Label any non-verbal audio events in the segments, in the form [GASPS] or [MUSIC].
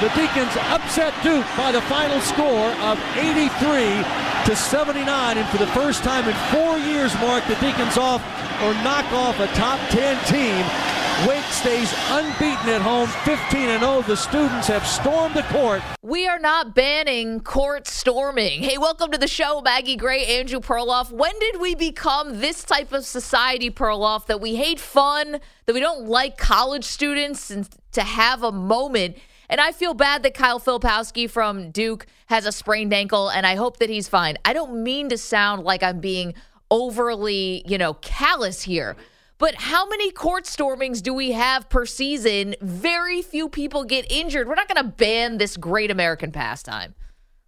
The Deacons upset Duke by the final score of 83 to 79. And for the first time in four years, Mark, the Deacons off or knock off a top 10 team. Wake stays unbeaten at home, 15 and 0. The students have stormed the court. We are not banning court storming. Hey, welcome to the show, Maggie Gray, Andrew Perloff. When did we become this type of society, Perloff, that we hate fun, that we don't like college students and to have a moment? And I feel bad that Kyle Filipowski from Duke has a sprained ankle, and I hope that he's fine. I don't mean to sound like I'm being overly, you know, callous here. But how many court stormings do we have per season? Very few people get injured. We're not going to ban this great American pastime.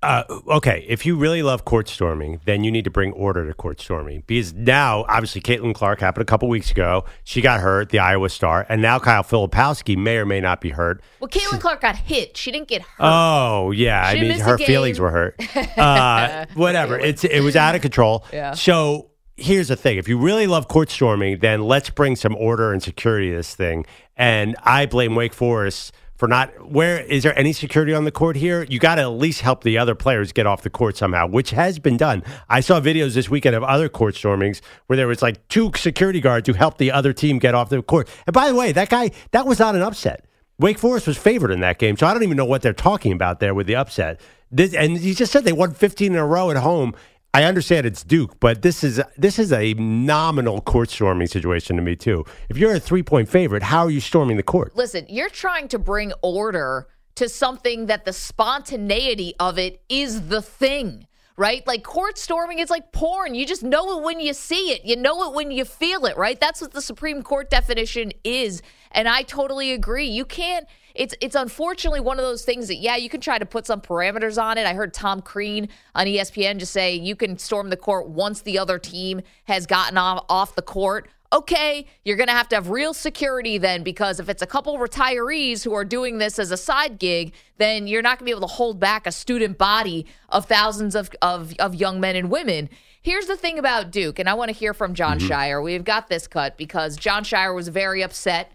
Uh, okay, if you really love court storming, then you need to bring order to court storming because now, obviously, Caitlin Clark happened a couple weeks ago. She got hurt, the Iowa star, and now Kyle Filipowski may or may not be hurt. Well, Caitlin Clark got hit. She didn't get hurt. Oh yeah, She I mean her feelings were hurt. [LAUGHS] Uh, whatever, it's it was out of control. [LAUGHS] Yeah. So here's the thing: if you really love court storming, then let's bring some order and security to this thing. And I blame Wake Forest for not. Where is there any security on the court here? You got to at least help the other players get off the court somehow, which has been done. I saw videos this weekend of other court stormings where there was like two security guards who helped the other team get off the court. And by the way, that guy that was not an upset. Wake Forest was favored in that game, so I don't even know what they're talking about there with the upset. This, and he just said they won 15 in a row at home. I understand it's Duke, but this is this is a nominal court storming situation to me too. If you're a three point favorite, how are you storming the court? Listen, you're trying to bring order to something that the spontaneity of it is the thing, right? Like court storming is like porn. You just know it when you see it, you know it when you feel it, right? That's what the Supreme Court definition is. And I totally agree. You can't. It's it's unfortunately one of those things that yeah, you can try to put some parameters on it. I heard Tom Crean on ESPN just say you can storm the court once the other team has gotten off, off the court. Okay, you're going to have to have real security then because if it's a couple retirees who are doing this as a side gig, then you're not going to be able to hold back a student body of thousands of, of, of young men and women. Here's the thing about Duke, and I want to hear from Jon mm-hmm. Scheyer. We've got this cut because Jon Scheyer was very upset.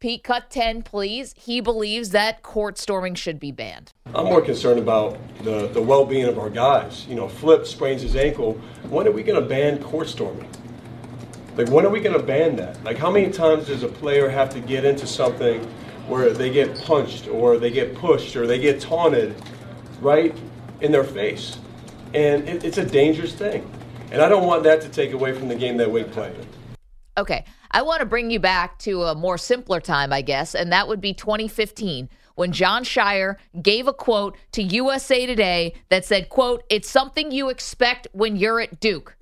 Pete, cut 10, please. He believes that court storming should be banned. I'm more concerned about the, the well-being of our guys. You know, Flip sprains his ankle. When are we going to ban court storming? Like, when are we going to ban that? Like, how many times does a player have to get into something where they get punched or they get pushed or they get taunted right in their face? And it, it's a dangerous thing. And I don't want that to take away from the game that we play. Okay. I want to bring you back to a more simpler time, I guess, and that would be 2015 when Jon Scheyer gave a quote to USA Today that said, quote, it's something you expect when you're at Duke.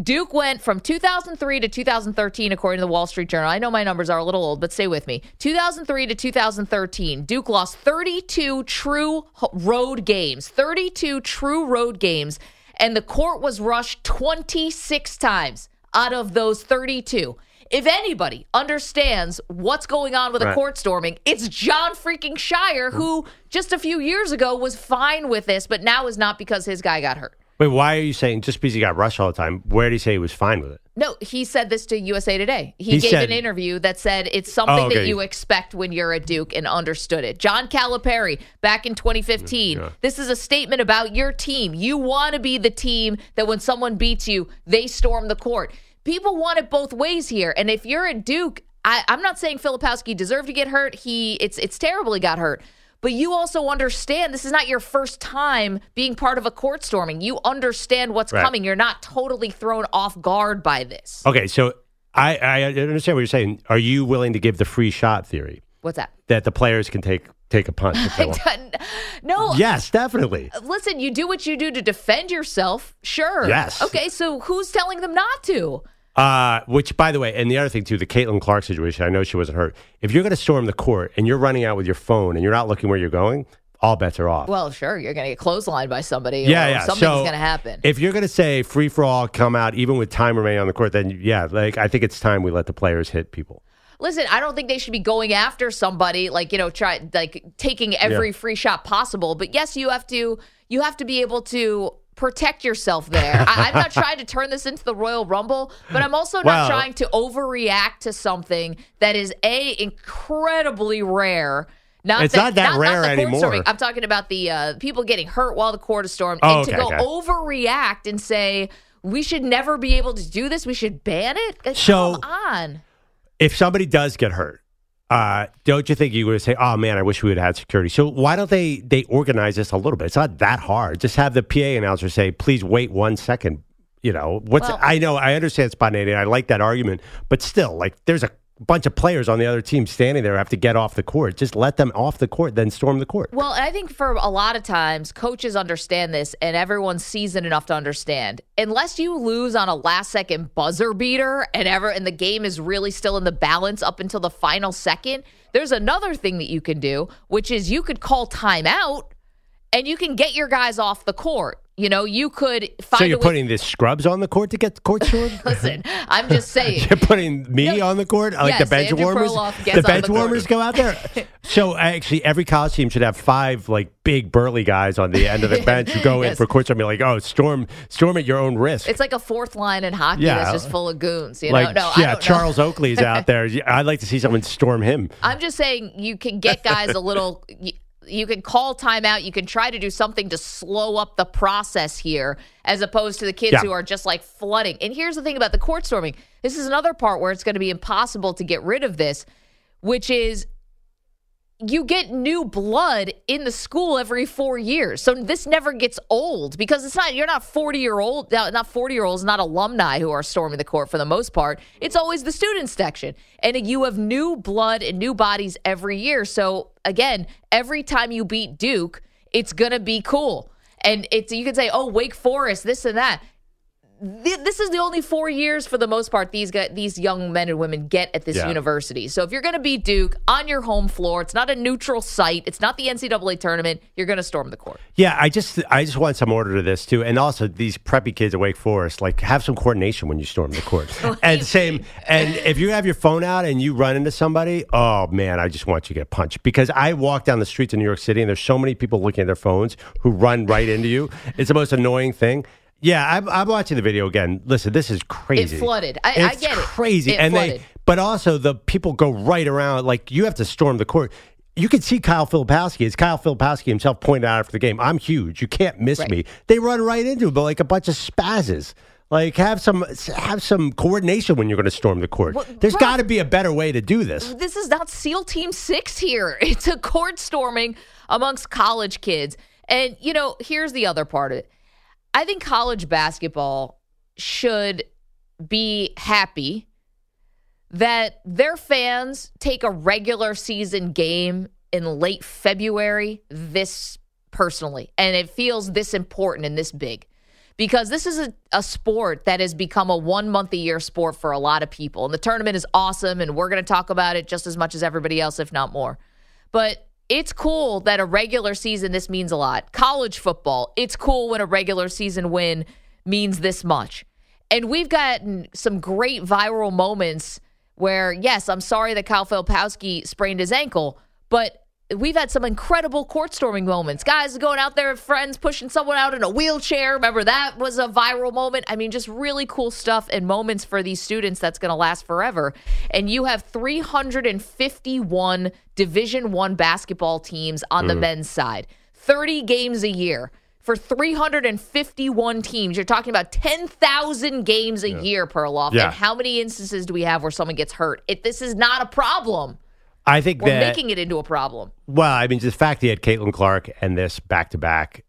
Duke went from 2003 to 2013, according to the Wall Street Journal. I know my numbers are a little old, but stay with me. 2003 to 2013, Duke lost 32 true road games, 32 true road games, and the court was rushed 26 times out of those 32. if anybody understands what's going on with a court storming, it's Jon freaking Scheyer, who mm-hmm. just a few years ago was fine with this, but now is not because his guy got hurt. Wait, why are you saying just because he got rushed all the time? Where did he say he was fine with it? No, he said this to USA Today. He, He gave said- an interview that said it's something Oh, that you expect when you're a Duke and understood it. John Calipari, back in 2015, Yeah. this is a statement about your team. You want to be the team that when someone beats you, they storm the court. People want it both ways here. And if you're at Duke, I, I'm not saying Filipowski deserved to get hurt. He it's it's terrible he got hurt. But you also understand this is not your first time being part of a court storming. You understand what's Right. coming. You're not totally thrown off guard by this. Okay, so I, I understand what you're saying. Are you willing to give the free shot theory What's that? that the players can take take a punch? If they [LAUGHS] want? no. yes, definitely. Listen, you do what you do to defend yourself. Sure. Yes. Okay, so who's telling them not to? Uh, which, by the way, and the other thing too, the Caitlin Clark situation. I know she wasn't hurt. If you're going to storm the court and you're running out with your phone and you're not looking where you're going, all bets are off. Well, sure, you're going to get clotheslined by somebody. yeah, or yeah. Something's so going to happen. If you're going to say free for all, come out even with time remaining on the court, then yeah, like I think it's time we let the players hit people. Listen, I don't think they should be going after somebody like you know, try like taking every Yeah. free shot possible. But yes, you have to you have to be able to protect yourself there. I, I'm not trying to turn this into the Royal Rumble, but I'm also not Well- trying to overreact to something that is a incredibly rare. Not It's not that rare the anymore. storming. I'm talking about the uh, people getting hurt while the court is stormed, Oh, and to go okay. overreact and say we should never be able to do this. We should ban it. Like, So- come on. If somebody does get hurt, uh, don't you think you would say, "Oh man, I wish we would have had security"? So why don't they they organize this a little bit? It's not that hard. Just have the PA announcer say, "Please wait one second. You know what's? Well- I know I understand spontaneity. I like that argument, but still, like there's a bunch of players on the other team standing there have to get off the court. Just let them off the court, then storm the court. Well, I think for a lot of times, coaches understand this, and everyone's seasoned enough to understand. Unless you lose on a last second buzzer beater, and ever, and the game is really still in the balance up until the final second, there's another thing that you can do, which is you could call timeout, and you can get your guys off the court. You know, you could find. So you're putting the scrubs on the court to get the court stormed? [LAUGHS] Listen, I'm just [LAUGHS] saying. You're putting me on the court, like Yes, the bench Andrew warmers. The bench the warmers go out there. [LAUGHS] so actually, every college team should have five like big burly guys on the end of the bench who go in for court storm. Be like, oh, storm, storm at your own risk. It's like a fourth line in hockey Yeah. that's just full of goons. You like, know, no, yeah, don't know. Charles Oakley's out there. I'd like to see someone storm him. I'm just saying you can get guys a little. You, can call timeout. You can try to do something to slow up the process here, as opposed to the kids Yeah. who are just like flooding. And here's the thing about the court storming. This is another part where it's going to be impossible to get rid of this, which is you get new blood in the school every four years. So this never gets old because it's not, you're not 40 year old, not 40 year olds, not alumni who are storming the court for the most part. It's always the student section. And you have new blood and new bodies every year. So again, every time you beat Duke, it's going to be cool. And it's, you can say, oh, Wake Forest, this and that th- this is the only four years for the most part these guys, these young men and women get at this Yeah. university. So if you're going to beat Duke on your home floor, it's not a neutral site. It's not the NCAA tournament. You're going to storm the court. Yeah, I just I just want some order to this too, and also these preppy kids at Wake Forest, like have some coordination when you storm the court. [LAUGHS] [LAUGHS] and same, and if you have your phone out and you run into somebody, oh man, I just want you to get punched because I walk down the streets in New York City and there's so many people looking at their phones who run right into you. It's the most annoying thing. Yeah, I'm, I'm watching the video again. Listen, this is crazy. It flooded. I, I get it. crazy, It and flooded. they, but also the people go right around. Like you have to storm the court. You can see Kyle Filipowski. It's Kyle Filipowski himself pointed out after the game. I'm huge. You can't miss Right. me. They run right into him, but like a bunch of spazzes. Like have some have some coordination when you're going to storm the court. Well, There's right. got to be a better way to do this. this is not SEAL Team Six here. [LAUGHS] It's a court storming amongst college kids. And, you know, here's the other part of it. I think college basketball should be happy that their fans take a regular season game in late February this personally. And it feels this important and this big because this is a, a sport that has become a one month a year sport for a lot of people. And the tournament is awesome, and we're going to talk about it just as much as everybody else, if not more. But it's cool that a regular season, this means a lot. College football, it's cool when a regular season win means this much. And we've gotten some great viral moments where, yes, I'm sorry that Kyle Filipowski sprained his ankle, but we've had some incredible court storming moments. Guys going out there, friends pushing someone out in a wheelchair. Remember that was a viral moment? I mean, just really cool stuff and moments for these students that's going to last forever. And you have 351 Division 1 basketball teams on the mm. men's side. 30 games a year. For 351 teams, you're talking about 10,000 games a year, Perloff. Yeah. And how many instances do we have where someone gets hurt? If this is not a problem. I think We're that making it into a problem. Well, I mean, just the fact he had Caitlin Clark and this back to back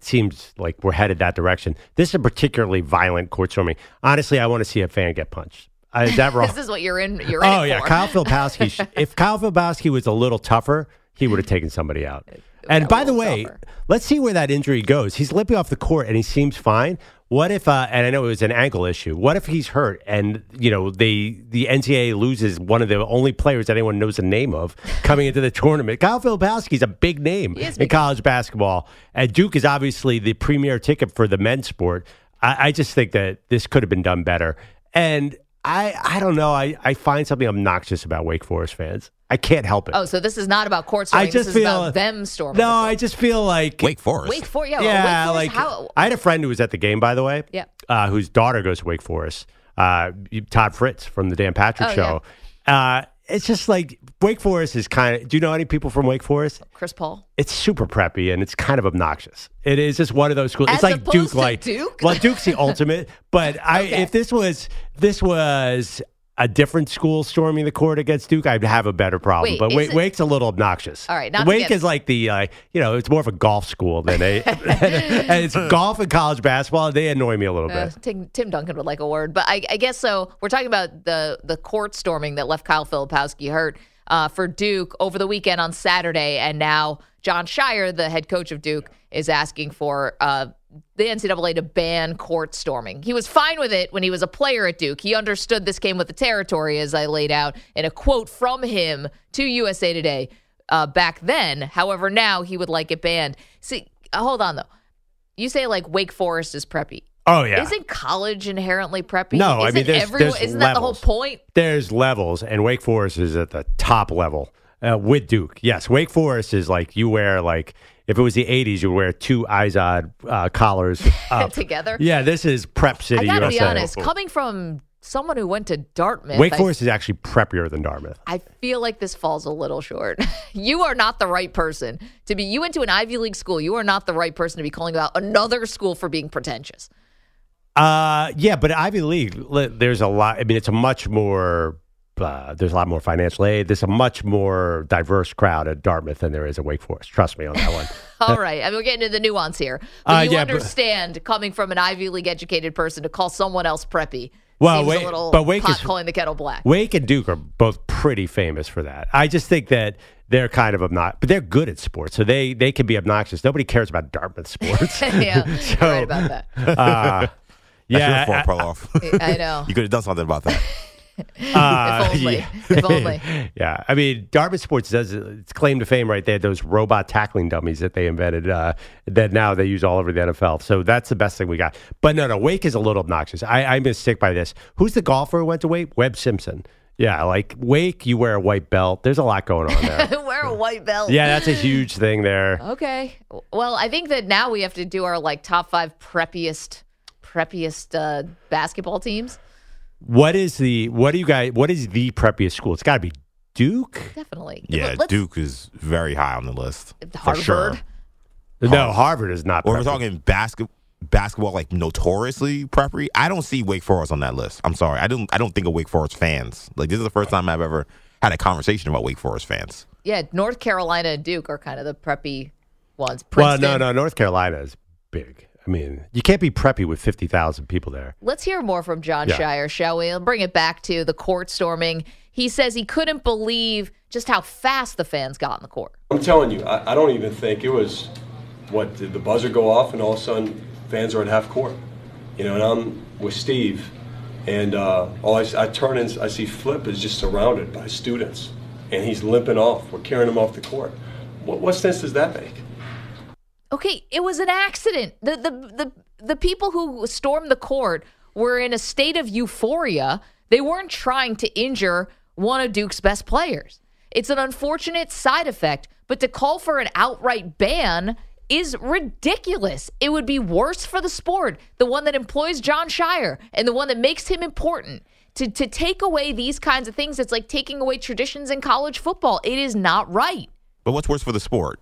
seems like we're headed that direction. This is a particularly violent court storming. Honestly, I want to see a fan get punched. Uh, is that [LAUGHS] wrong? This is what you're in. You're oh it yeah, for. Kyle [LAUGHS] Filipowski. if Kyle Filipowski was a little tougher, he would have taken somebody out. And by the way, tougher. let's see where that injury goes. He's limping off the court and he seems fine. What if? Uh, and I know it was an ankle issue. What if he's hurt and you know they the NCAA loses one of the only players that anyone knows the name of coming into the tournament? Kyle Filipowski's a big name in big. college basketball, and Duke is obviously the premier ticket for the men's sport. I, I just think that this could have been done better. And I, I don't know. I, I find something obnoxious about Wake Forest fans. I can't help it. Oh, so this is not about court I just this is feel about them storming. No, the. I just feel like Wake Forest. Wake Forest. Yeah, yeah, Wake Forest, like how? I had a friend who was at the game, by the way. Yeah. uh, whose daughter goes to Wake Forest. Uh, Todd Fritz from the Dan Patrick Oh, Show. Uh, it's just like Wake Forest is kind of. Do you know any people from Wake Forest? Chris Paul. It's super preppy and it's kind of obnoxious. It is just one of those schools. As it's like Duke, like Duke? Well, Duke's the [LAUGHS] ultimate. But I, Okay. if this was this was a different school storming the court against Duke, I'd have a better problem. Wait, but Wake, it- Wake's a little obnoxious. All right, Wake is like the uh, you know it's more of a golf school than a [LAUGHS] [LAUGHS] and it's golf and college basketball. They annoy me a little Uh, bit. Tim, Tim Duncan would like a word, but I, I guess so. We're talking about the the court storming that left Kyle Filipowski hurt uh, for Duke over the weekend on Saturday, and now Jon Scheyer, the head coach of Duke, is asking for uh, the NCAA to ban court storming. He was fine with it when he was a player at Duke. He understood this came with the territory, as I laid out in a quote from him to USA Today uh, back then. However, now he would like it banned. See, uh, hold on though. You say like Wake Forest is preppy. Oh yeah. Isn't college inherently preppy? No, I Isn't mean, there's- everyone, there's isn't that the whole point? There's levels, and Wake Forest is at the top level uh, with Duke. Yes, Wake Forest is like you wear like if it was the '80s, you would wear two Izod uh, collars. [LAUGHS] Together? Yeah, this is Prep City. I gotta be honest, coming from someone who went to Dartmouth, Wake I, Forest is actually preppier than Dartmouth. I feel like this falls a little short. [LAUGHS] you are not the right person to be. You went to an Ivy League school. You are not the right person to be calling out another school for being pretentious. Uh, yeah, but Ivy League, there's a lot. I mean, it's a much more. Uh, there's a lot more financial aid. There's a much more diverse crowd at Dartmouth than there is at Wake Forest. Trust me on that one. [LAUGHS] All right, I mean, we're getting into the nuance here, but Uh, you yeah, but- understand coming from an Ivy League educated person to call someone else preppy. Well, seems Wake- a little but Wake is- calling the kettle black. Wake and Duke are both pretty famous for that. I just think that they're kind of obnoxious, but they're good at sports, so they they can be obnoxious. Nobody cares about Dartmouth sports. [LAUGHS] yeah, you're [LAUGHS] So- right about that. uh, That's yeah, your I- fault, Perloff. I know. you could have done something about that. [LAUGHS] uh, If only. yeah. If only. [LAUGHS] yeah, I mean, Dartmouth sports does its claim to fame right there. Those robot tackling dummies that they invented, uh, that now they use all over the NFL. So that's the best thing we got. But no, no, Wake is a little obnoxious. I, I'm gonna stick by this. Who's the golfer who went to Wake? Webb Simpson. Yeah, like Wake, you wear a white belt. There's a lot going on there. [LAUGHS] Wear a white belt. yeah, that's a huge thing there. Okay. Well, I think that now we have to do our like top five preppiest, preppiest uh, basketball teams. What is the what do you guys what is the preppiest school? It's got to be Duke. Definitely. Yeah, Let's- Duke is very high on the list. For Harvard. sure. No, Harvard is not. Or we're talking basket basketball like notoriously preppy, I don't see Wake Forest on that list. I'm sorry. I don't I don't think of Wake Forest fans. Like this is the first time I've ever had a conversation about Wake Forest fans. Yeah, North Carolina and Duke are kind of the preppy ones. Well, no, no. North Carolina is big. I mean, you can't be preppy with fifty thousand people there. Let's hear more from Jon Yeah. Scheyer, shall we? I'll bring it back to the court storming. He says he couldn't believe just how fast the fans got in the court. I'm telling you, I, I don't even think it was what did the buzzer go off and all of a sudden fans are at half court. You know, and I'm with Steve, and uh, all I, s- I turn and I see Flip is just surrounded by students, and he's limping off. We're carrying him off the court. What, what sense does that make? Okay, it was an accident. The the the the people who stormed the court were in a state of euphoria. They weren't trying to injure one of Duke's best players. It's an unfortunate side effect, but to call for an outright ban is ridiculous. It would be worse for the sport, the one that employs Jon Scheyer and the one that makes him important. To, to take away these kinds of things, it's like taking away traditions in college football. It is not right. But what's worse for the sport?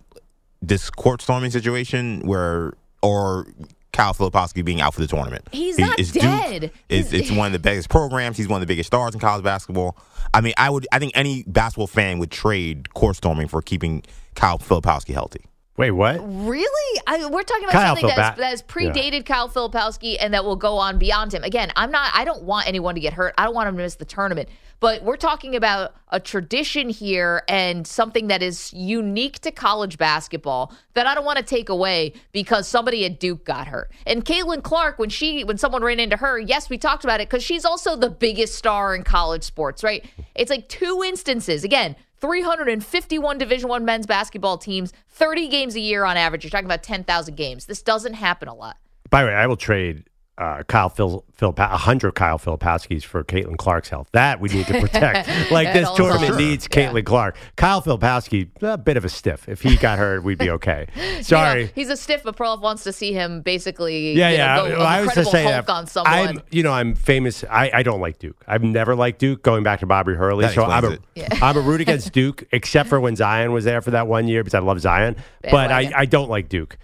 This court storming situation where, or Kyle Filipowski being out for the tournament? He's He- not is Duke- dead. Is He's- it's one of the biggest programs. He's one of the biggest stars in college basketball. I mean, I would. I think any basketball fan would trade court storming for keeping Kyle Filipowski healthy. Wait, what? Really? I, we're talking about Kyle something that's, that has predated Kyle Filipowski and that will go on beyond him. Again, I'm not. I don't want anyone to get hurt. I don't want him to miss the tournament. But we're talking about a tradition here and something that is unique to college basketball that I don't want to take away because somebody at Duke got hurt. And Caitlin Clark, when she when someone ran into her, yes, we talked about it because she's also the biggest star in college sports, right? It's like two instances. Again, 351 division one men's basketball teams 30 games a year on average you're talking about 10000 games this doesn't happen a lot By the way, I will trade uh, Kyle Phil Phil a hundred Kyle Filipowskis for Caitlin Clark's health. That we need to protect. [LAUGHS] like this tournament times. needs Caitlin Clark. Kyle Filipowski, a bit of a stiff. If he got hurt, we'd be okay. [LAUGHS] Sorry. You know, he's a stiff but Perloff wants to see him basically yeah, you know, yeah. go Well, I was incredible just saying Hulk that on someone I'm, you know, I'm famous. I, I don't like Duke. I've never liked Duke. Going back to Bobby Hurley, That so I'm a explains am a root against [LAUGHS] Duke, except for when Zion was there for that one year because I love Zion. But I, I don't like Duke.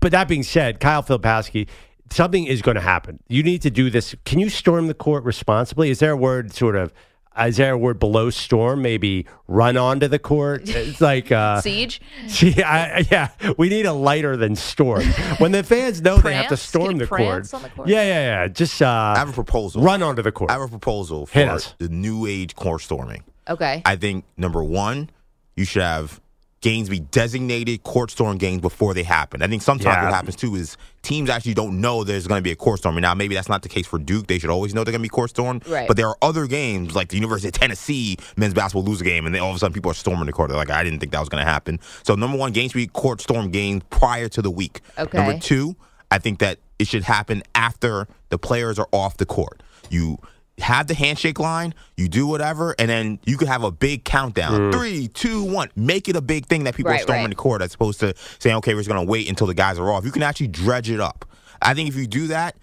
But that being said, Kyle Filipowski, something is going to happen. You need to do this. Can you storm the court responsibly? Is there a word sort of? Is there a word below storm? Maybe run onto the court. It's like uh, [LAUGHS] siege [LAUGHS] See, I, yeah, we need a lighter than storm. When the fans know they have to storm the court. the court? Yeah, yeah, yeah. Just uh, I have a proposal. run onto the court. I have a proposal for the new age court storming. okay I think number one, you should have games be designated court storm games before they happen. I think sometimes Yeah. what happens too is teams actually don't know there's going to be a court storm. Now maybe that's not the case for Duke. They should always know they're going to be court stormed. Right. But there are other games like the University of Tennessee men's basketball lose a game, and then all of a sudden people are storming the court. They're like, I didn't think that was going to happen. So number one, games be court storm games prior to the week. Okay. Number two, I think that it should happen after the players are off the court. You have the handshake line, you do whatever, and then you could have a big countdown. Mm. Three, two, one. Make it a big thing that people are storming right. the court as opposed to saying, okay, we're just going to wait until the guys are off. You can actually dredge it up. I think if you do that,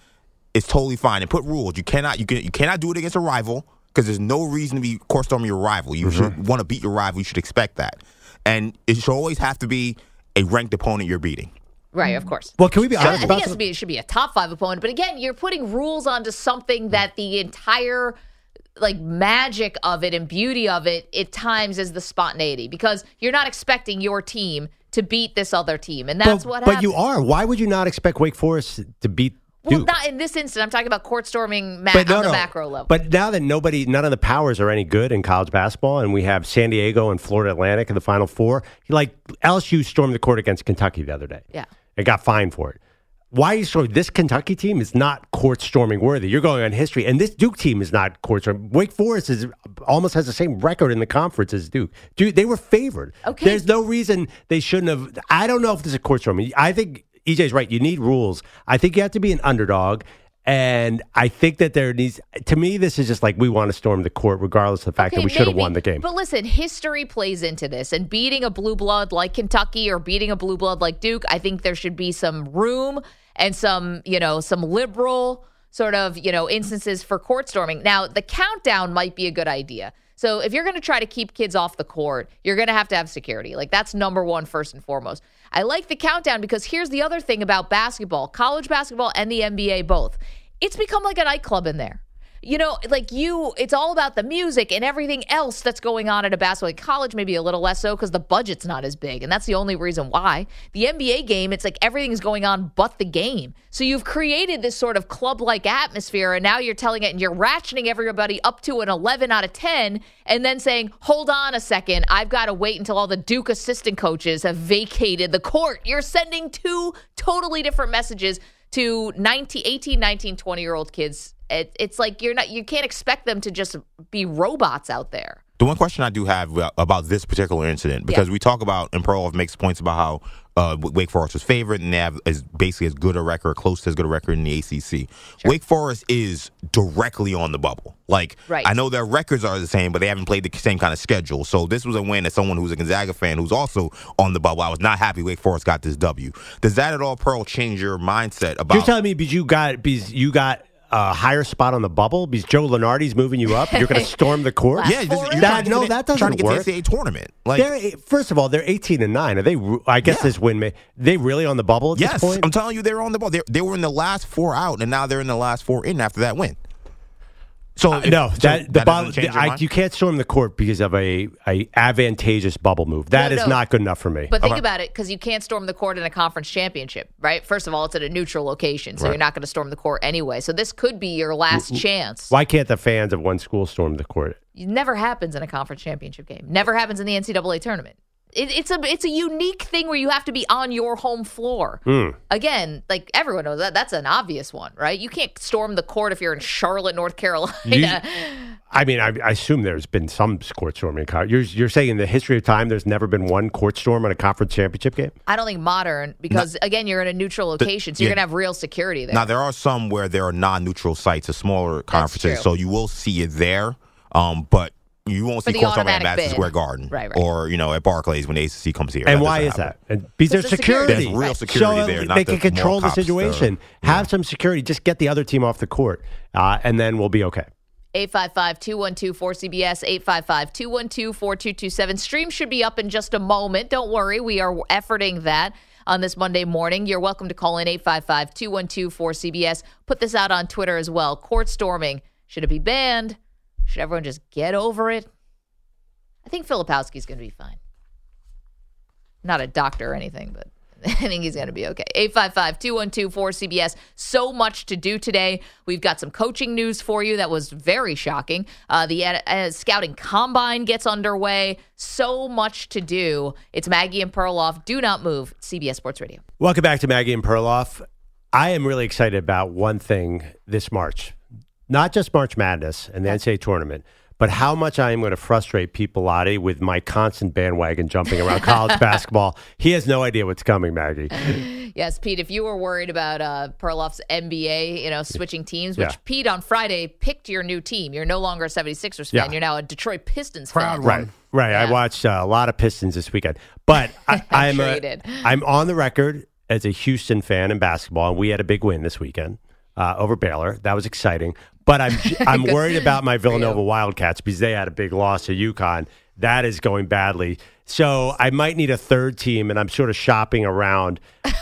it's totally fine. And put rules. You cannot you can you cannot do it against a rival because there's no reason to be court storming your rival. You should mm-hmm. want to beat your rival. You should expect that. And it should always have to be a ranked opponent you're beating. Right of mm. course well, can we be So I honest think it, has to be, it should be a top five opponent. But again, you're putting rules onto something that the entire like magic of it and beauty of it at times is the spontaneity because you're not expecting your team to beat this other team, and that's but, what. but you are. Why would you not expect Wake Forest to beat Well, Duke? not in this instance. I'm talking about court storming ma- but no, on the no. macro level. But now that nobody, none of the powers are any good in college basketball, and we have San Diego and Florida Atlantic in the Final Four, like LSU stormed the court against Kentucky the other day. Yeah. And got fined for it. Why you so? This Kentucky team is not court storming worthy. You're going on history, and this Duke team is not court storming. Wake Forest is almost has the same record in the conference as Duke. Dude, they were favored. Okay. there's no reason they shouldn't have. I don't know if this is court storming. I think EJ's right. You need rules. I think you have to be an underdog. And I think that there needs, to me, this is just like we want to storm the court, regardless of the fact that we should have won the game. But listen, history plays into this, and beating a blue blood like Kentucky or beating a blue blood like Duke, I think there should be some room and some, you know, some liberal sort of, you know, instances for court storming. Now, the countdown might be a good idea. So if you're going to try to keep kids off the court, you're going to have to have security. Like that's number one, first and foremost. I like the countdown because here's the other thing about basketball, college basketball and the NBA both. It's become like a nightclub in there. You know, like you, it's all about the music and everything else that's going on at a basketball. College, maybe a little less so because the budget's not as big. And that's the only reason why. The NBA game, it's like everything's going on but the game. So you've created this sort of club like atmosphere. And now you're telling it and you're ratcheting everybody up to an 11 out of 10 and then saying, hold on a second. I've got to wait until all the Duke assistant coaches have vacated the court. You're sending two totally different messages to 19, 18, 19, 20 year old kids. It, it's like you're not, you can't expect them to just be robots out there. The one question I do have about this particular incident, because we talk about, and Perloff makes points about how uh, Wake Forest was favored, and they have as basically as good a record, close to as good a record in the ACC. Wake Forest is directly on the bubble. Like, Right. I know their records are the same, but they haven't played the same kind of schedule. So this was a win as someone who's a Gonzaga fan who's also on the bubble. I was not happy Wake Forest got this W. Does that at all, Pearl, change your mindset about? You're telling me because you got because you got a higher spot on the bubble because Joe Lunardi's moving you up, you're going [LAUGHS] to storm the court. yeah, just, you're That- to no, that doesn't to get work. to the NCAA tournament. Like, they're first of all, they're 18 and nine. Are they? I guess Yeah. this win may they really on the bubble at yes, this point? I'm telling you, they're on the ball. They, they were in the last four out, and now they're in the last four in after that win. So Uh, if- no, so that the doesn't bubble. I, you can't storm the court because of a, a advantageous bubble move. That No, is no. not good enough for me. But think Okay. about it, because you can't storm the court in a conference championship, right? First of all, it's at a neutral location, so Right. you're not going to storm the court anyway. So this could be your last chance. Why can't the fans of one school storm the court? It never happens in a conference championship game. Never happens in the NCAA tournament. It, it's a it's a unique thing where you have to be on your home floor. Hmm. Again, like everyone knows that that's an obvious one, right? You can't storm the court if you're in Charlotte, North Carolina. You- I mean, I, I assume there's been some court storming. You're, you're saying in the history of time, there's never been one court storm in a conference championship game? I don't think modern because again, you're in a neutral location, so you're yeah. gonna have real security there. Now there are some where there are non-neutral sites, a smaller conferences, so you will see it there. Um, but you won't see the court storming at automatic Madison bid. Square Garden, Right, right. or you know at Barclays when the ACC comes here. And That why is happen. that? And because there's There's security. security. There's real security so there, not they the can control the cops that are- situation. Have some security. Just get the other team off the court, uh, and then we'll be okay. 855-212-4CBS, 855-212-4227. Stream should be up in just a moment. Don't worry. We are efforting that on this Monday morning. You're welcome to call in 855-212-4CBS. Put this out on Twitter as well. Court storming. Should it be banned? Should everyone just get over it? I think Filipowski's going to be fine. Not a doctor or anything, but [LAUGHS] I think he's going to be okay. 855 212 4CBS. So much to do today. We've got some coaching news for you that was very shocking. Uh, the uh, uh, scouting combine gets underway. So much to do. It's Maggie and Perloff. Do not move. CBS Sports Radio. Welcome back to Maggie and Perloff. I am really excited about one thing this March, not just March Madness and the NCAA tournament, but how much I am going to frustrate Pete Bellotti with my constant bandwagon jumping around [LAUGHS] college basketball. He has no idea what's coming, Maggie. [LAUGHS] Yes, Pete, if you were worried about uh, Perloff's NBA, you know, switching teams, which Yeah. Pete on Friday picked your new team. You're no longer a 76ers fan. Yeah. You're now a Detroit Pistons fan. Right, right. I watched uh, a lot of Pistons this weekend, but [LAUGHS] I, I'm Sure uh, you did. I'm on the record as a Houston fan in basketball, and we had a big win this weekend uh, over Baylor. That was exciting, but I'm [LAUGHS] I'm worried about my Villanova Wildcats because they had a big loss to UConn. That is going badly. So I might need a third team, and I'm sort of shopping around.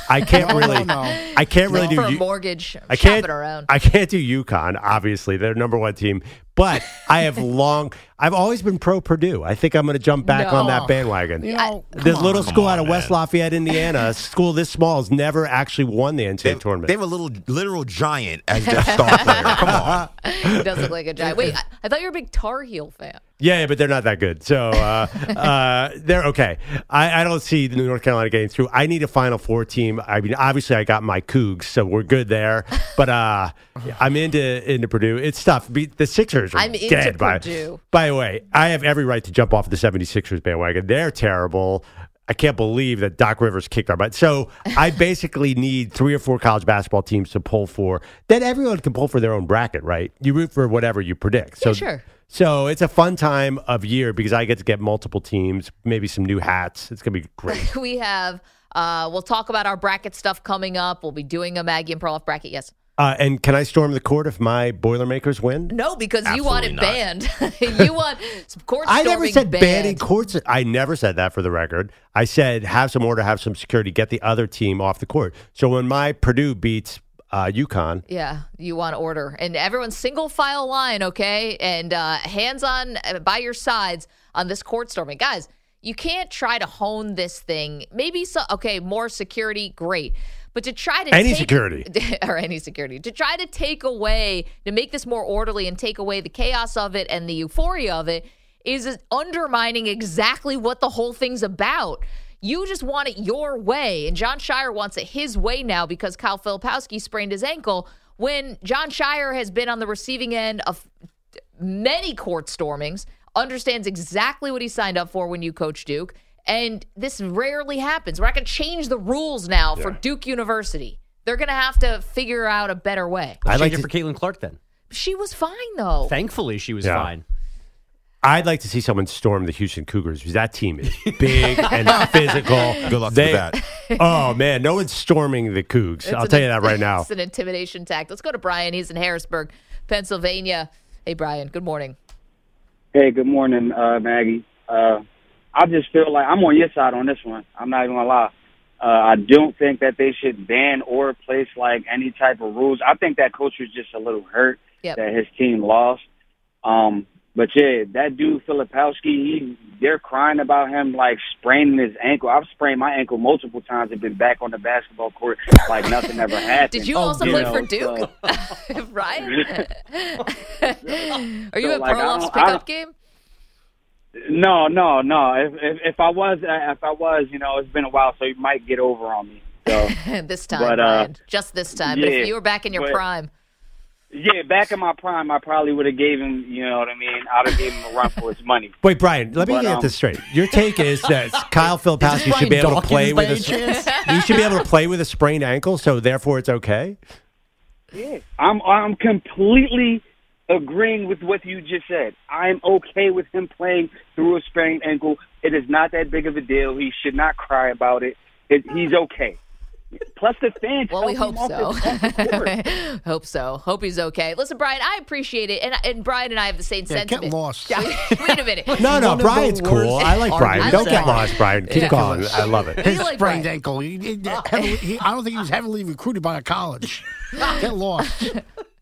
I [LAUGHS] can't really, I can't really do for a U- mortgage, I can't. around. I can't do UConn. Obviously, they're number one team. But I have [LAUGHS] long. I've always been pro Purdue. I think I'm going to jump back on that bandwagon. You this come little on. school out of West Lafayette, Indiana, a school this small, has never actually won the NCAA tournament. They have a little literal giant as their star [LAUGHS] player. Come on. he does look like a giant. Wait, I, I thought you were a big Tar Heel fan. Yeah, but they're not that good. So uh, [LAUGHS] uh, they're okay. I, I don't see the new North Carolina getting through. I need a Final Four team. I mean, obviously, I got my Cougs, so we're good there. [LAUGHS] But uh, I'm into into Purdue. It's tough. The Sixers are I'm into dead. By, Purdue. by the way, I have every right to jump off the 76ers bandwagon. They're terrible. I can't believe that Doc Rivers kicked our butt. So I [LAUGHS] basically need three or four college basketball teams to pull for. Then everyone can pull for their own bracket, right? You root for whatever you predict. So Yeah, sure. So it's a fun time of year because I get to get multiple teams, maybe some new hats. It's gonna be [LAUGHS] great. we have. Uh, we'll talk about our bracket stuff coming up. We'll be doing a Maggie and Perloff bracket. Yes. Uh, and can I storm the court if my Boilermakers win? No, because you want it Absolutely banned. [LAUGHS] you want some court I never said banned. banning courts. I never said that for the record. I said have some order, have some security, get the other team off the court. So when my Purdue beats uh, UConn, Yeah, you want order. And everyone's single file line, okay? And uh, hands on uh, by your sides on this court storming. Guys, you can't try to hone this thing. Maybe, so, okay, more security, great. But to try to Any take- security. [LAUGHS] or any security to try to take away to make this more orderly and take away the chaos of it and the euphoria of it is undermining exactly what the whole thing's about. You just want it your way, and Jon Scheyer wants it his way now because Kyle Filipowski sprained his ankle. When Jon Scheyer has been on the receiving end of many court stormings, understands exactly what he signed up for when you coach Duke, And this rarely happens. We're not going to change the rules now for Duke University. They're going to have to figure out a better way. I'd like it to, for Caitlin Clark then. She was fine though. Thankfully, she was Yeah. fine. I'd like to see someone storm the Houston Cougars because that team is [LAUGHS] big and [LAUGHS] physical. Good luck They- with that. [LAUGHS] Oh man, no one's storming the Cougs. It's I'll an- tell you that right now. It's an intimidation tact. Let's go to Brian. He's in Harrisburg, Pennsylvania. Hey, Brian. Good morning. Hey, good morning, uh, Maggie. Uh, I just feel like I'm on your side on this one. I'm not even gonna lie. Uh, I don't think that they should ban or place like any type of rules. I think that coach was just a little hurt Yep. that his team lost. Um, but yeah, that dude Filipowski, he they're crying about him like spraining his ankle. I've sprained my ankle multiple times and been back on the basketball court like nothing ever [LAUGHS] happened. Did you Oh, also you play know, for Duke, so- [LAUGHS] Brian? [LAUGHS] Are you So, at like, Perloff's pickup game? No, no, no. If, if if I was, uh, if I was, you know, it's been a while, so you might get over on me. So this time, But, uh, Just this time. but if you were back in your but- prime, yeah, back in my prime, I probably would have gave him, you know what I mean? I'd have gave him a run for his money. [LAUGHS] Wait, Brian, let me But, get um, this straight. Your take is [LAUGHS] that Kyle Filipowski should be Brian able to play with a any he should be able to [LAUGHS] play with a sprained ankle, so therefore it's okay. Yeah, I'm I'm completely agreeing with what you just said. I'm okay with him playing through a sprained ankle. It is not that big of a deal. He should not cry about it. it he's okay. Plus the fans. well, we hope so. off the- off the court. [LAUGHS] hope so. Hope he's okay. Listen, Brian, I appreciate it, and and Brian and I have the same Yeah, sentiment. get lost. [LAUGHS] Wait a minute. [LAUGHS] No, no, One Brian's cool. I like Brian. Don't get lost, Brian. Keep Yeah. going. I love it. His like sprained ankle. He, he- oh. heavily, he, I don't think he was heavily recruited by a college. Get lost.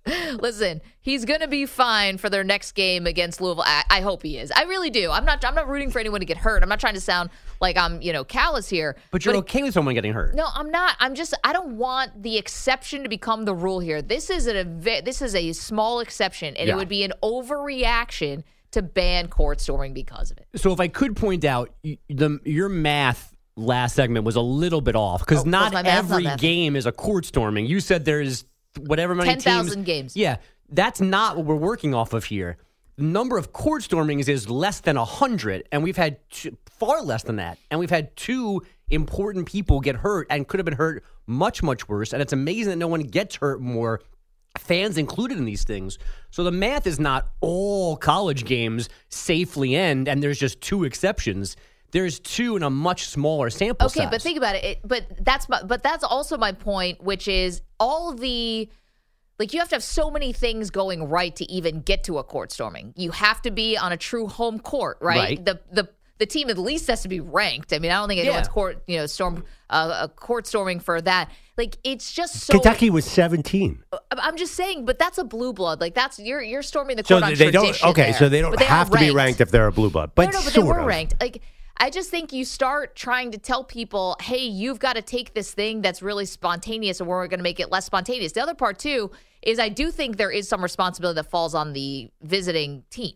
[LAUGHS] Listen, he's going to be fine for their next game against Louisville. I, I hope he is. I really do. I'm not. I'm not rooting for anyone to get hurt. I'm not trying to sound like I'm, you know, callous here. But you're okay with someone getting hurt. No, I'm not. I'm just. I don't want the exception to become the rule here. This is a this is a small exception, and Yeah. it would be an overreaction to ban court storming because of it. So if I could point out, the your math last segment was a little bit off because Oh, not my not every game is a court storming. You said there's whatever many 10,000 games. Yeah, that's not what we're working off of here. The number of court stormings is less than hundred, and we've had t- far less than that, and we've had two important people get hurt and could have been hurt much much worse. And it's amazing that no one gets hurt more fans included in these things. So the math is not all college games safely end, and there's just two exceptions. There's two in a much smaller sample Okay, size. but think about it. it. But that's my, but that's also my point, which is all the like you have to have so many things going right to even get to a court storming. You have to be on a true home court, right? Right. The the the team at least has to be ranked. I mean, I don't think Yeah. anyone's court you know storm uh, a court storming for that. Like it's just so. Kentucky was 17. I'm just saying, but that's a blue blood. Like that's you're you're storming the So court on they don't. Okay, there. so they don't they have to be ranked if they're a blue blood, but no, no, but sort they were of. ranked. Like, I just think you start trying to tell people, hey, you've got to take this thing that's really spontaneous, and we're going to make it less spontaneous. The other part too is I do think there is some responsibility that falls on the visiting team.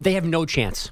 they have no chance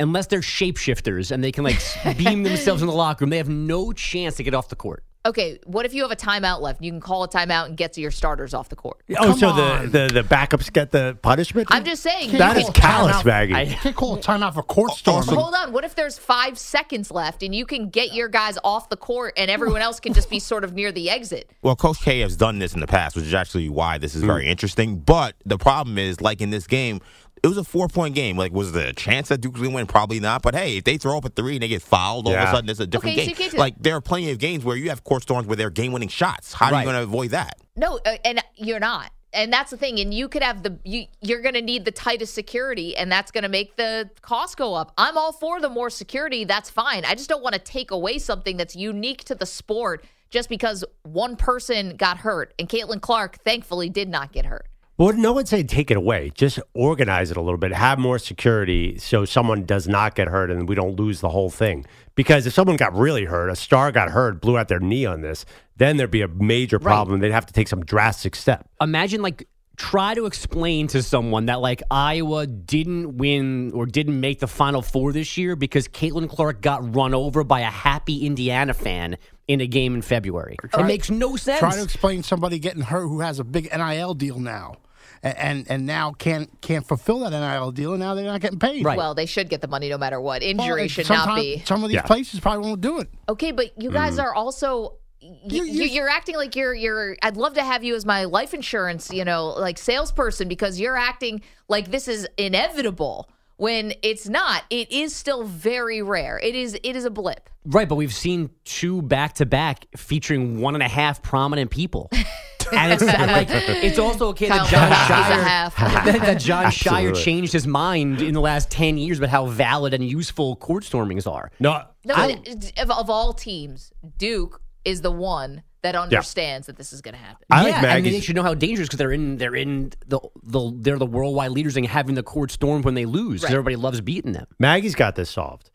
unless they're shapeshifters and they can like beam [LAUGHS] themselves in the locker room. They have no chance to get off the court. Okay, what if you have a timeout left? You can call a timeout and get to your starters off the court. Oh, Come so on. the, the the backups get the punishment? I'm just saying. That you is can- callous, timeout. Maggie. I- You can't call a timeout for court storming. Hold on. What if there's five seconds left and you can get your guys off the court and everyone else can just be sort of near the exit? Well, Coach K has done this in the past, which is actually why this is Hmm. very interesting. But the problem is, like in this game, it was a four point game. Like, was there a chance that Duke was going to win? Probably not. But hey, if they throw up a three and they get fouled, all of a sudden it's a different Okay, game. can't like, there are plenty of games where you have court storms where they're game winning shots. How are you going to avoid that? No, uh, and you're not. And that's the thing. And you could have the you you're going to need the tightest security, and that's going to make the cost go up. I'm all for the more security. That's fine. I just don't want to take away something that's unique to the sport just because one person got hurt. And Caitlin Clark, thankfully, did not get hurt. Well, no one said take it away. Just organize it a little bit. Have more security so someone does not get hurt and we don't lose the whole thing. Because if someone got really hurt, a star got hurt, blew out their knee on this, then there'd be a major problem. They'd have to take some drastic step. Imagine like try to explain to someone that like Iowa didn't win or didn't make the Final Four this year because Caitlin Clark got run over by a happy Indiana fan in a game in February. it makes no sense. Try to explain somebody getting hurt who has a big NIL deal now. And and, and now can't can't fulfill that NIL deal, and now they're not getting paid. Right. Well, they should get the money no matter what. Injury Well, should not be. Some of these Yeah. places probably won't do it. Okay, but you guys Mm. are also. You, you, are acting like you're you're. I'd love to have you as my life insurance, you know, like salesperson because you're acting like this is inevitable when it's not. It is still very rare. It is it is a blip. Right, but we've seen two back to back featuring one and a half prominent people. [LAUGHS] [LAUGHS] And it's and [LAUGHS] like it's also okay that Kyle John Murray's a Shire half. [LAUGHS] that, that Jon Scheyer Absolutely. changed his mind in the last ten years about how valid and useful court stormings are. No, No, but of, of all teams, Duke is the one that understands that this is going to happen. yeah, and they should know how dangerous because they're in they're in the, the they're the worldwide leaders in having the court stormed when they lose 'cause Right. everybody loves beating them. Maggie's got this solved.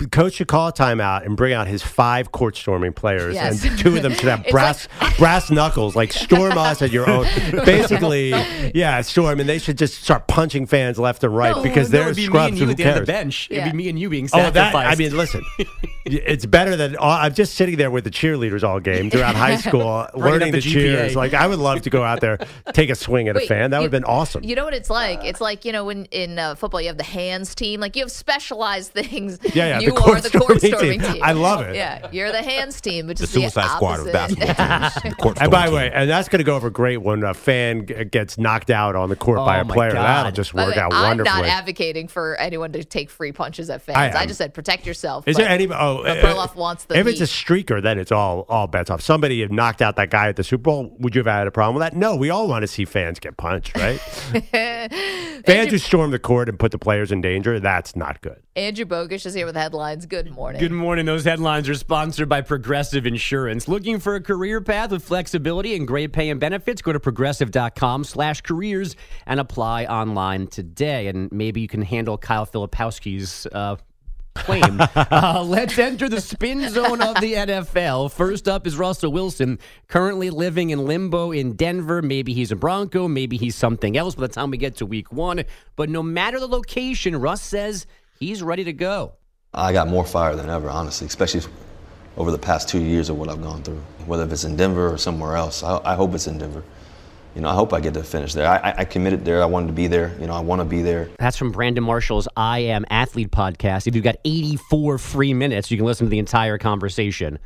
The Coach should call a timeout and bring out his five court storming players, Yes. and two of them should have [LAUGHS] brass [LAUGHS] brass knuckles, like storm us at your own. [LAUGHS] Basically, yeah, storm, and they should just start punching fans left and right because no, they're be me scrubs. and you who at the end of cares? the bench. It'd be me and you being Oh, sacrificed. that I mean, listen, it's better than all, I'm just sitting there with the cheerleaders all game throughout high school, learning the the cheers. Like I would love to go out there, take a swing at a fan. That would have been awesome. You know what it's like? It's like you know when in uh, football you have the hands team. Like you have specialized things. Yeah, yeah, You the court are the court storming storming team. team. I love it. Yeah, you're the hands team, which The is Suicide the Squad of opposite. basketball teams. [LAUGHS] The court And by the way, and that's going to go over great when a fan g- gets knocked out on the court by Oh, a player. God. That'll just work way, out I'm wonderfully. not advocating for anyone to take free punches at fans. I I, just said protect yourself. Is but- there any? Oh, but uh, wants the If it's a streaker, then it's all all bets off. Somebody had knocked out that guy at the Super Bowl. Would you have had a problem with that? No, we all want to see fans get punched, right? [LAUGHS] fans who storm the court and put the players in danger. That's not good. Andrew Bogus is here with headlines. Good morning. Good morning. Those headlines are sponsored by Progressive Insurance. Looking for a career path with flexibility and great pay and benefits? Go to progressive.com slash careers and apply online today. And maybe you can handle Kyle Filipowski's uh, claim. [LAUGHS] uh, let's enter the spin zone of the NFL. First up is Russell Wilson, currently living in limbo in Denver. Maybe he's a Bronco, maybe he's something else by the time we get to week one. But no matter the location, Russ says he's ready to go. I got more fire than ever, honestly, especially over the past two years of what I've gone through. Whether it's in Denver or somewhere else, I, I hope it's in Denver. You know, I hope I get to finish there. I, I- I committed there. I wanted to be there. You know, I want to be there. That's from Brandon Marshall's I Am Athlete podcast. If you've got 84 free minutes, you can listen to the entire conversation.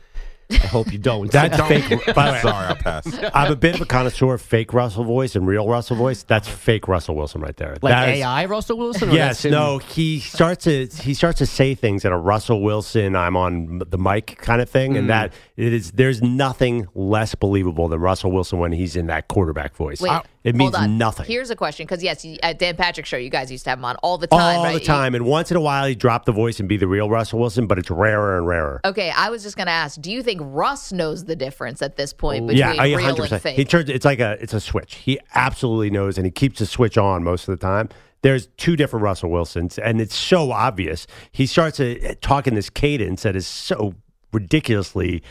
I hope you don't. [LAUGHS] That's fake. By the way, Sorry, I passed. I'm a bit of a connoisseur of fake Russell voice and real Russell voice. That's fake Russell Wilson right there. Like That is- AI Russell Wilson? Or Yes, no. He starts to he starts to say things in a Russell Wilson. I'm on the mic kind of thing, Mm. and that it is. There's nothing less believable than Russell Wilson when he's in that quarterback voice. Wait, it means nothing. Here's a question because yes, at Dan Patrick's show, you guys used to have him on all the time, all right? the time, and once in a while he drop the voice and be the real Russell Wilson, but it's rarer and rarer. Okay, I was just going to ask, do you think Russ knows the difference at this point between yeah, I- real 100%. and fake? He turns. It's like a it's a switch. He absolutely knows, and he keeps the switch on most of the time. There's two different Russell Wilsons, and it's so obvious. He starts uh, to talk in this cadence that is so ridiculously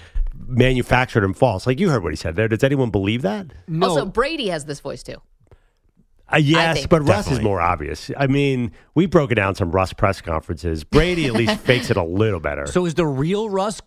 manufactured and false. Like you heard what he said there. Does anyone believe that? No. Also, Brady has this voice too. Uh, yes, think. but Russ is more obvious. I mean, we've broken down some Russ press conferences. Brady at least [LAUGHS] fakes it a little better. So is the real Russ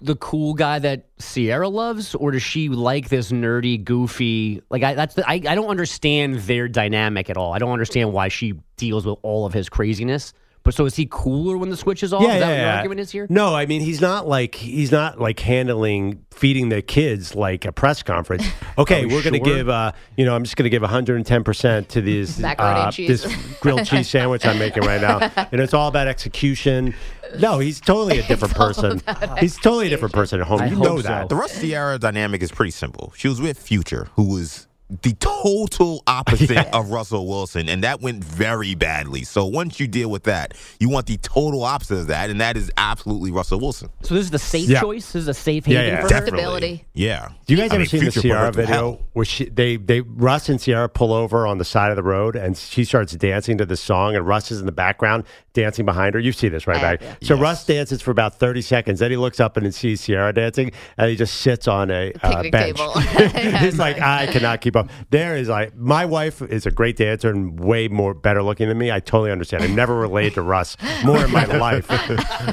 the cool guy that Ciara loves, or does she like this nerdy, goofy? Like I, that's the, I, I don't understand their dynamic at all. I don't understand why she deals with all of his craziness. But so is he cooler when the switch is off? is that what your argument is here? No, I mean he's not like he's not like handling feeding the kids like a press conference. [LAUGHS] Okay, we we're going to give uh, you know I'm just going to give 110 percent to this Macaroni and uh, this grilled [LAUGHS] cheese sandwich I'm making right now, [LAUGHS] and it's all about execution. No, he's totally a different person. He's totally a different person at home. I you hope know so. that. The Russ Ciara dynamic is pretty simple. She was with Future, who was the total opposite [LAUGHS] of Russell Wilson, and that went very badly. So once you deal with that, you want the total opposite of that, and that is absolutely Russell Wilson. So this is the safe Yeah. choice. This is a safe Yeah, haven yeah. for her. Definitely. Stability. Yeah. Do you guys I ever mean, seen the Future put her Ciara video where she they they Russ and Ciara pull over on the side of the road and she starts dancing to the song and Russ is in the background dancing behind her. You see this right I back. have, So Russ dances for about thirty seconds. Then he looks up and he sees Ciara dancing and he just sits on a uh, Picnic bench. table. [LAUGHS] [LAUGHS] He's like, I cannot keep up. There is like my wife is a great dancer and way more better looking than me. I totally understand. I never related to Russ more in my [LAUGHS] life.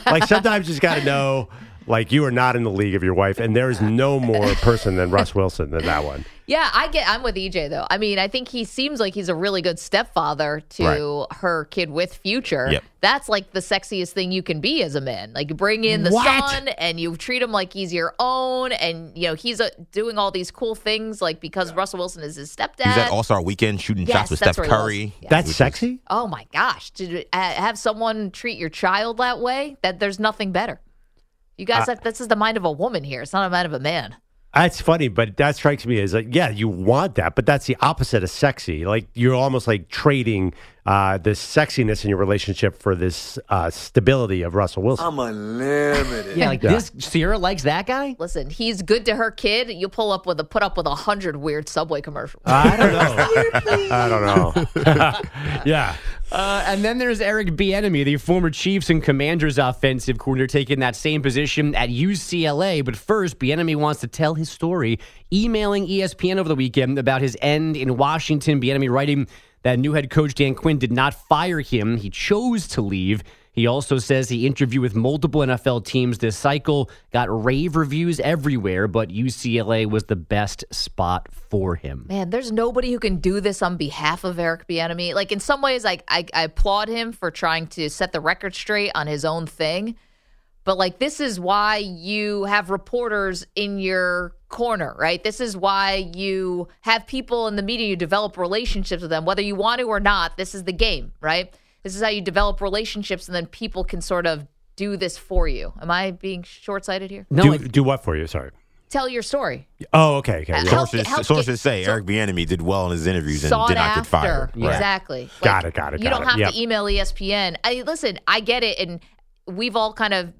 like sometimes you just got to know. Like you are not in the league of your wife, and there is no more [LAUGHS] person than Russ Wilson than that one. Yeah, I get. I'm with EJ though. I mean, I think he seems like he's a really good stepfather to Right. her kid with future. Yep. That's like the sexiest thing you can be as a man. Like you bring in the What? son and you treat him like he's your own, and you know he's uh, doing all these cool things like because Russell Wilson is his stepdad. He was at All Star Weekend shooting Yes, shots with that's Steph where he was. Curry. Yeah. That's which is- sexy. Oh my gosh! To uh, have someone treat your child that way, that there's nothing better. You guys, Uh, have, this is the mind of a woman here. It's not a mind of a man. That's funny, but that strikes me as like, yeah, you want that, but that's the opposite of sexy. Like you're almost like trading uh, this sexiness in your relationship for this uh, stability of Russell Wilson. I'm unlimited. Yeah, like Yeah. this. Ciara likes that guy. Listen, he's good to her kid. You pull up with a put up with a hundred weird subway commercials. I don't know. [LAUGHS] I don't know. [LAUGHS] yeah. Uh, and then there's Eric Bieniemy, the former Chiefs and Commanders offensive coordinator, taking that same position at UCLA. But first, Bieniemy wants to tell his story, emailing ESPN over the weekend about his end in Washington. Bieniemy writing that new head coach Dan Quinn did not fire him; he chose to leave. He also says he interviewed with multiple NFL teams this cycle, got rave reviews everywhere, but UCLA was the best spot for him. Man, there's nobody who can do this on behalf of Eric Bieniemy. Like in some ways, like I, I applaud him for trying to set the record straight on his own thing. But like this is why you have reporters in your corner, right? This is why you have people in the media. You develop relationships with them, whether you want to or not. This is the game, right? This is how you develop relationships, and then people can sort of do this for you. Am I being short sighted here? do, do what for you? Sorry. Tell your story. Oh, okay. okay. Uh, yeah. help- Sources, help sources get- say Eric Bieniemy did well in his interviews and did not after. get fired. Right. Exactly. Got it, got it, You don't it. have Yep. to email ESPN. I listen. I get it, and we've all kind of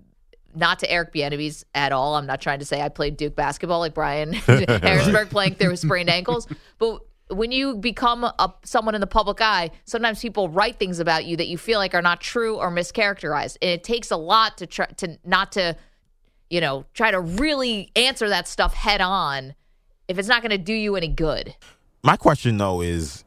not to Eric Bieniemy's at all. I'm not trying to say I played Duke basketball like Brian [LAUGHS] [LAUGHS] Harrisburg playing through his sprained ankles, but when you become a, someone in the public eye, sometimes people write things about you that you feel like are not true or mischaracterized, and it takes a lot to try to not to, you know, try to really answer that stuff head on if it's not going to do you any good. My question though is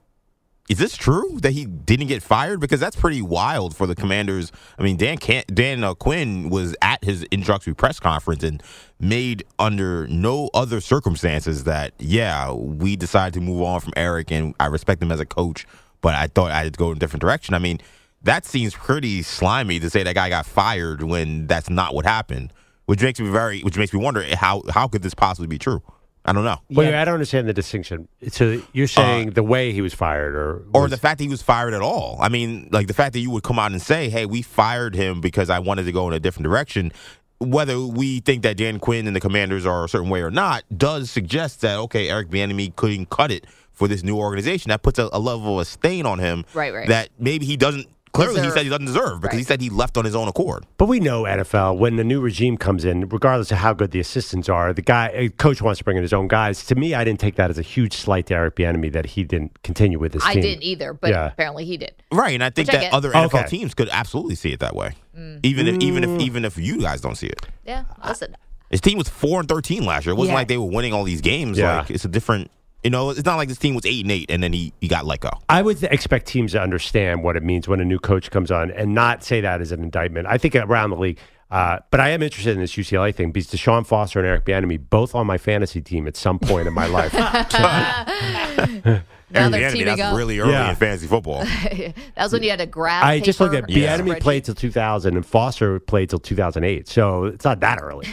is this true that he didn't get fired? Because that's pretty wild for the Commanders. I mean, Dan Can- Dan uh, Quinn was at his introductory press conference and made under no other circumstances that yeah we decided to move on from Eric and I respect him as a coach, but I thought I had to go in a different direction. I mean, that seems pretty slimy to say that guy got fired when that's not what happened, which makes me very, which makes me wonder how how could this possibly be true? I don't know. Wait, I don't understand the distinction. So you're saying uh, the way he was fired, or or the fact that he was fired at all. I mean, like the fact that you would come out and say, "Hey, we fired him because I wanted to go in a different direction." Whether we think that Dan Quinn and the Commanders are a certain way or not, does suggest that okay, Eric Bieniemy couldn't cut it for this new organization. That puts a, a level of a stain on him. Right, right. That maybe he doesn't. Clearly, he said he doesn't deserve because he said he left on his own accord. But we know NFL when the new regime comes in, regardless of how good the assistants are, the guy coach wants to bring in his own guys. To me, I didn't take that as a huge slight to Eric Bieniemy that he didn't continue with his I team. didn't either, but Yeah. apparently he did. Right, and I think Which that get. other NFL Okay. teams could absolutely see it that way, Mm. even if even if even if you guys don't see it. Yeah, listen. His team was four and thirteen last year. It wasn't Yeah. like they were winning all these games. Yeah. Like it's a different. You know, it's not like this team was eight and eight and then he, he got let go. I would expect teams to understand what it means when a new coach comes on and not say that as an indictment. I think around the league, uh, but I am interested in this UCLA thing because Deshaun Foster and Eric Bieniemy both on my fantasy team at some point in my life. [LAUGHS] [LAUGHS] Now they're Eric Bieniemy, teaming that's up. really early Yeah. in fantasy football. [LAUGHS] that was when you had to grab. I just looked at paper Bieniemy played till 2000 and Foster played till 2008, so it's not that early.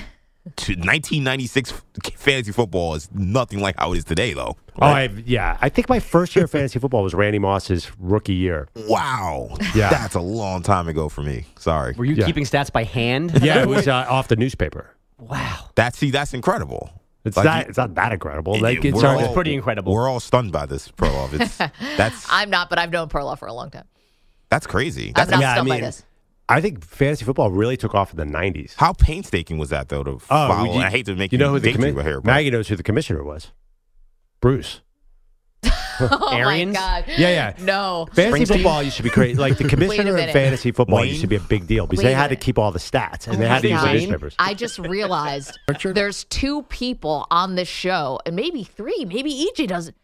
To 1996 fantasy football is nothing like how it is today, though. Oh, I, yeah. I think my first year of fantasy football was Randy Moss's rookie year. Wow, Yeah. that's a long time ago for me. Sorry. Were you Yeah. keeping stats by hand? [LAUGHS] Yeah, it was uh, off the newspaper. Wow. That's see, that's incredible. It's Like, not. it's not that incredible. it- Like it's all- to- pretty incredible. We're all stunned by this, Perloff. It's [LAUGHS] that's I'm not, but I've known Perloff for a long time. that's crazy. I'm That's not yeah, I stunned by this. I think fantasy football really took off in the '90s. how painstaking was that though to oh, follow? Oh, you- I hate to make you know who the make commi- here, but Maggie knows who the commissioner was. Bruce. [LAUGHS] Oh Arians? my god. Yeah, yeah. No. Fantasy football used to be crazy. Like the [LAUGHS] commissioner of fantasy football Wayne? used to be a big deal because Wait they had to keep all the stats and they Oh had to my use the newspapers. I just realized [LAUGHS] there's two people on this show, and maybe three, maybe EJ doesn't.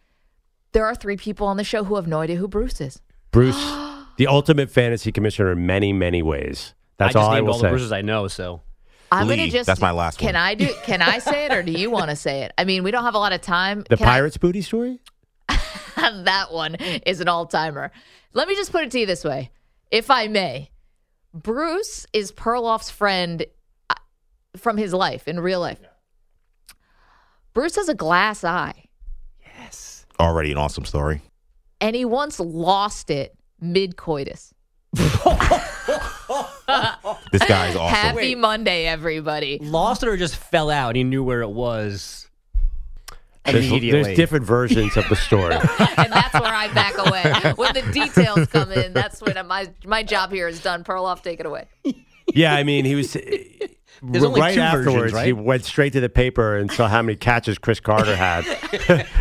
There are three people on the show who have no idea who Bruce is. Bruce, [GASPS] [GASPS] the ultimate fantasy commissioner in many, many ways. That's I just all I named will all say. the Bruces I know, so I'm Lee. gonna just. That's my last Can one. I do? Can I say it, or do you want to say it? I mean, we don't have a lot of time. The Can I- Pirates booty story? [LAUGHS] that one is an all timer. Let me just put it to you this way, if I may. Bruce is Perloff's friend uh, from his life in real life. Bruce has a glass eye, Yes. Already an awesome story. and he once lost it mid coitus. [LAUGHS] This guy's awesome. Happy Monday, everybody. Lost it or just fell out? He knew where it was There's, immediately. there's different versions of the story. [LAUGHS] and that's where I back away. When the details come in, that's when my my job here is done. Perloff, take it away. yeah, I mean, he was. There's only right two versions, afterwards, he went straight to the paper and saw how many catches Cris Carter had.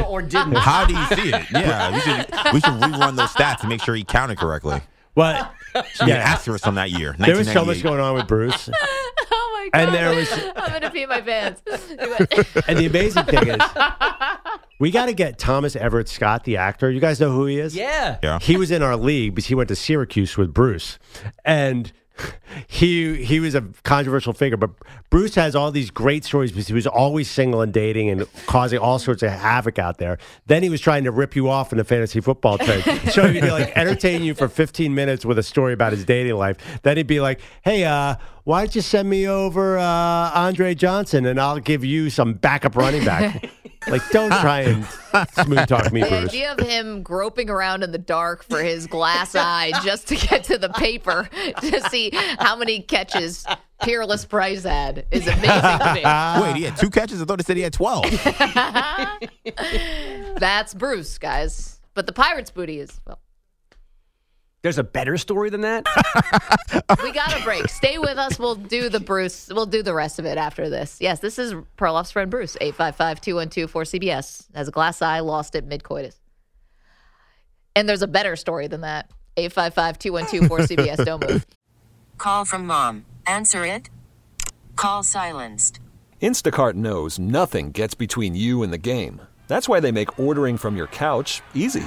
[LAUGHS] or didn't. [LAUGHS] How do you see it? Yeah, we should we should rerun those stats and make sure he counted correctly. Well, Should yeah. an asterisk on that year. there was so much going on with Bruce. [LAUGHS] Oh my god! And there was- I'm gonna pee my pants. And the amazing thing is, we got to get Thomas Everett Scott, the actor. You guys know who he is? Yeah. Yeah. He was in our league because he went to Syracuse with Bruce, and [LAUGHS] he he was a controversial figure. But Bruce has all these great stories because he was always single and dating and causing all sorts of havoc out there. Then he was trying to rip you off in the fantasy football trade. so he'd be like entertain you for 15 minutes with a story about his dating life. Then he'd be like, "Hey, uh, why don't you send me over uh, Andre Johnson and I'll give you some backup running back." [LAUGHS] like, don't [LAUGHS] try and smooth talk me, The Bruce. idea of him groping around in the dark for his glass eye just to get to the paper to see how many catches Peerless Price had is amazing to me. [LAUGHS] Wait, he had two catches. I thought he said he had twelve. [LAUGHS] That's Bruce, guys. But the Pirates booty is well. There's a better story than that. [LAUGHS] We got a break. Stay with us. We'll do the Bruce. We'll do the rest of it after this. Yes, this is Perloff's friend Bruce. 855-212-4CBS. Has a glass eye, lost it mid-coitus. And there's a better story than that. 855-212-4CBS. Don't move. Call from mom. Answer it. Call silenced. Instacart knows nothing gets between you and the game. That's why they make ordering from your couch easy.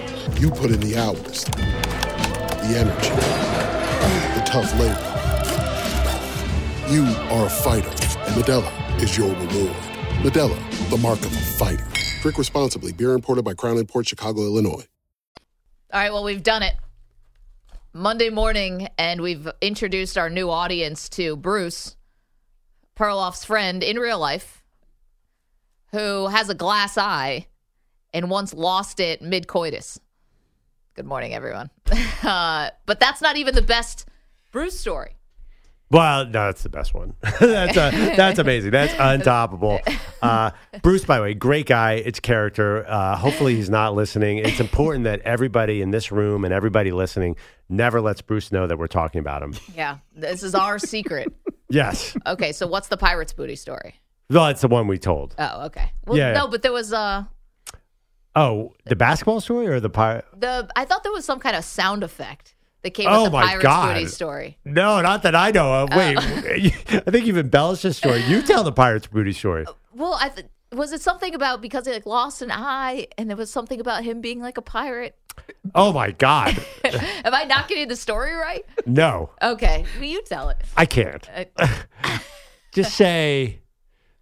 You put in the hours, the energy, the tough labor. You are a fighter, and Modelo is your reward. Modelo, the mark of a fighter. Drink responsibly. Beer imported by Crown Imports Chicago, Illinois. All right, well, we've done it. Monday morning, and we've introduced our new audience to Bruce, Perloff's friend in real life, who has a glass eye and once lost it mid coitus. Good morning, everyone. [LAUGHS] Uh, but that's not even the best Bruce story. Well, no, that's the best one. [LAUGHS] that's uh, [LAUGHS] that's amazing. That's untoppable. Uh, Bruce, by the way, great guy. It's character. Uh, hopefully, he's not listening. It's important that everybody in this room and everybody listening never lets Bruce know that we're talking about him. Yeah, this is our secret. Yes. Okay, so what's the Pirates booty story? Well, it's the one we told. Oh, okay. Well, Yeah. no, but there was uh Oh, the basketball story or the pirate? the I thought there was some kind of sound effect that came Oh with the my Pirates God. booty story. No, not that I know of. Wait, [LAUGHS] I think you've embellished the story. You tell the Pirates booty story. Well, I th- was it something about because he like lost an eye, and there was something about him being like a pirate. Oh my God. [LAUGHS] Am I not getting the story right? No, Okay, well, you tell it. I can't. Uh, [LAUGHS] Just say,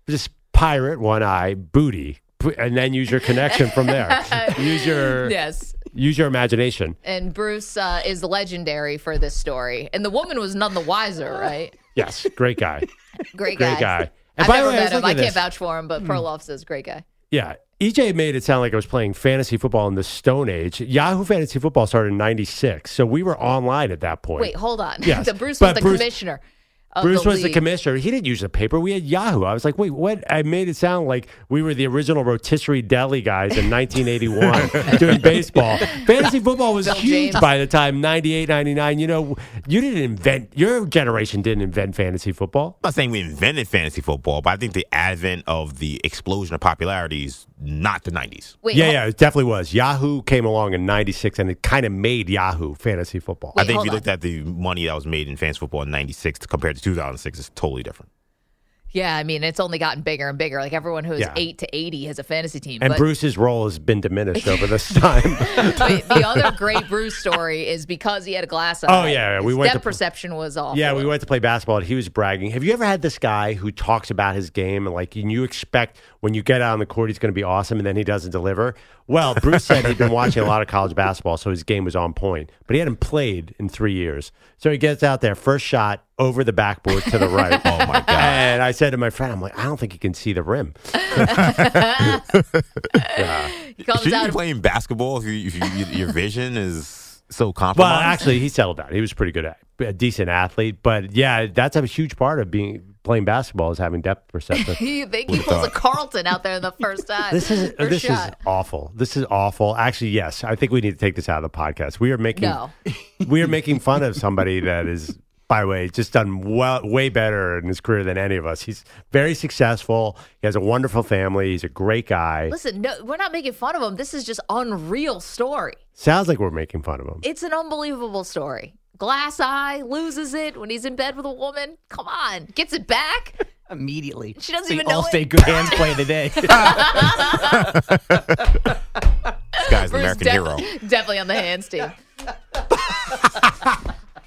just pirate, one eye, booty. And then use your connection from there. [LAUGHS] use your Yes. use your imagination. And Bruce uh, is legendary for this story. And the woman was none the wiser, right? Yes, great guy. [LAUGHS] Great guy. Great guy. guy. And I've by the never way, I met him. I can't this. vouch for him, but Perloff says great guy. Yeah. EJ made it sound like I was playing fantasy football in the Stone Age. Yahoo Fantasy Football started in 96. So we were online at that point. Wait, hold on. [LAUGHS] Yes, the Bruce but was the Bruce- commissioner. Of Bruce the was the commissioner. He didn't use the paper. We had Yahoo. I was like, wait, what? I made it sound like we were the original rotisserie deli guys in 1981 [LAUGHS] doing baseball. Fantasy football was Bill huge James. by the time 98, 99. You know, you didn't invent, your generation didn't invent fantasy football. I'm not saying we invented fantasy football, but I think the advent of the explosion of popularity is not the 90s. Wait, yeah, hol- yeah, it definitely was. Yahoo came along in 96 and it kind of made Yahoo fantasy football. I think if you looked at the money that was made in fantasy football in 96 compared to 2006, it's totally different. Yeah, I mean, it's only gotten bigger and bigger. Like everyone who is Yeah. 8 to 80 has a fantasy team. And but Bruce's role has been diminished over this [LAUGHS] time. [LAUGHS] Wait, the other great Bruce story is because he had a glass eye. Oh, yeah, yeah, we his went depth to- perception was off. Yeah, we went to play basketball and he was bragging. Have you ever had this guy who talks about his game and like and you expect when you get out on the court he's going to be awesome and then he doesn't deliver? Well, Bruce said he'd been watching a lot of college basketball, so his game was on point, but he hadn't played in three years. So he gets out there, first shot over the backboard to the right. [LAUGHS] oh my god! And I said to my friend, I'm like, I don't think you can see the rim. [LAUGHS] He comes Should you out be playing basketball if, you, if you, your vision is so compromised? Well, actually, he settled down. He was pretty good at a decent athlete, but yeah, that's a huge part of being playing basketball is having depth perception. [LAUGHS] you think he pulls a. Carlton out there the first [LAUGHS] time. This is this shot. is awful. This is awful. Actually, yes, I think we need to take this out of the podcast. We are making No. we are making fun of somebody that is, by the way, just done well, way better in his career than any of us. He's very successful. He has a wonderful family. He's a great guy. Listen, no, we're not making fun of him. This is just unreal story. Sounds like we're making fun of him. It's an unbelievable story. Glass eye loses it when he's in bed with a woman. Come on, gets it back. [LAUGHS] Immediately. She doesn't The even know Allstate it. good hands play of the day. This guy's the Bruce American def- hero. [LAUGHS] Definitely on the hands team. [LAUGHS]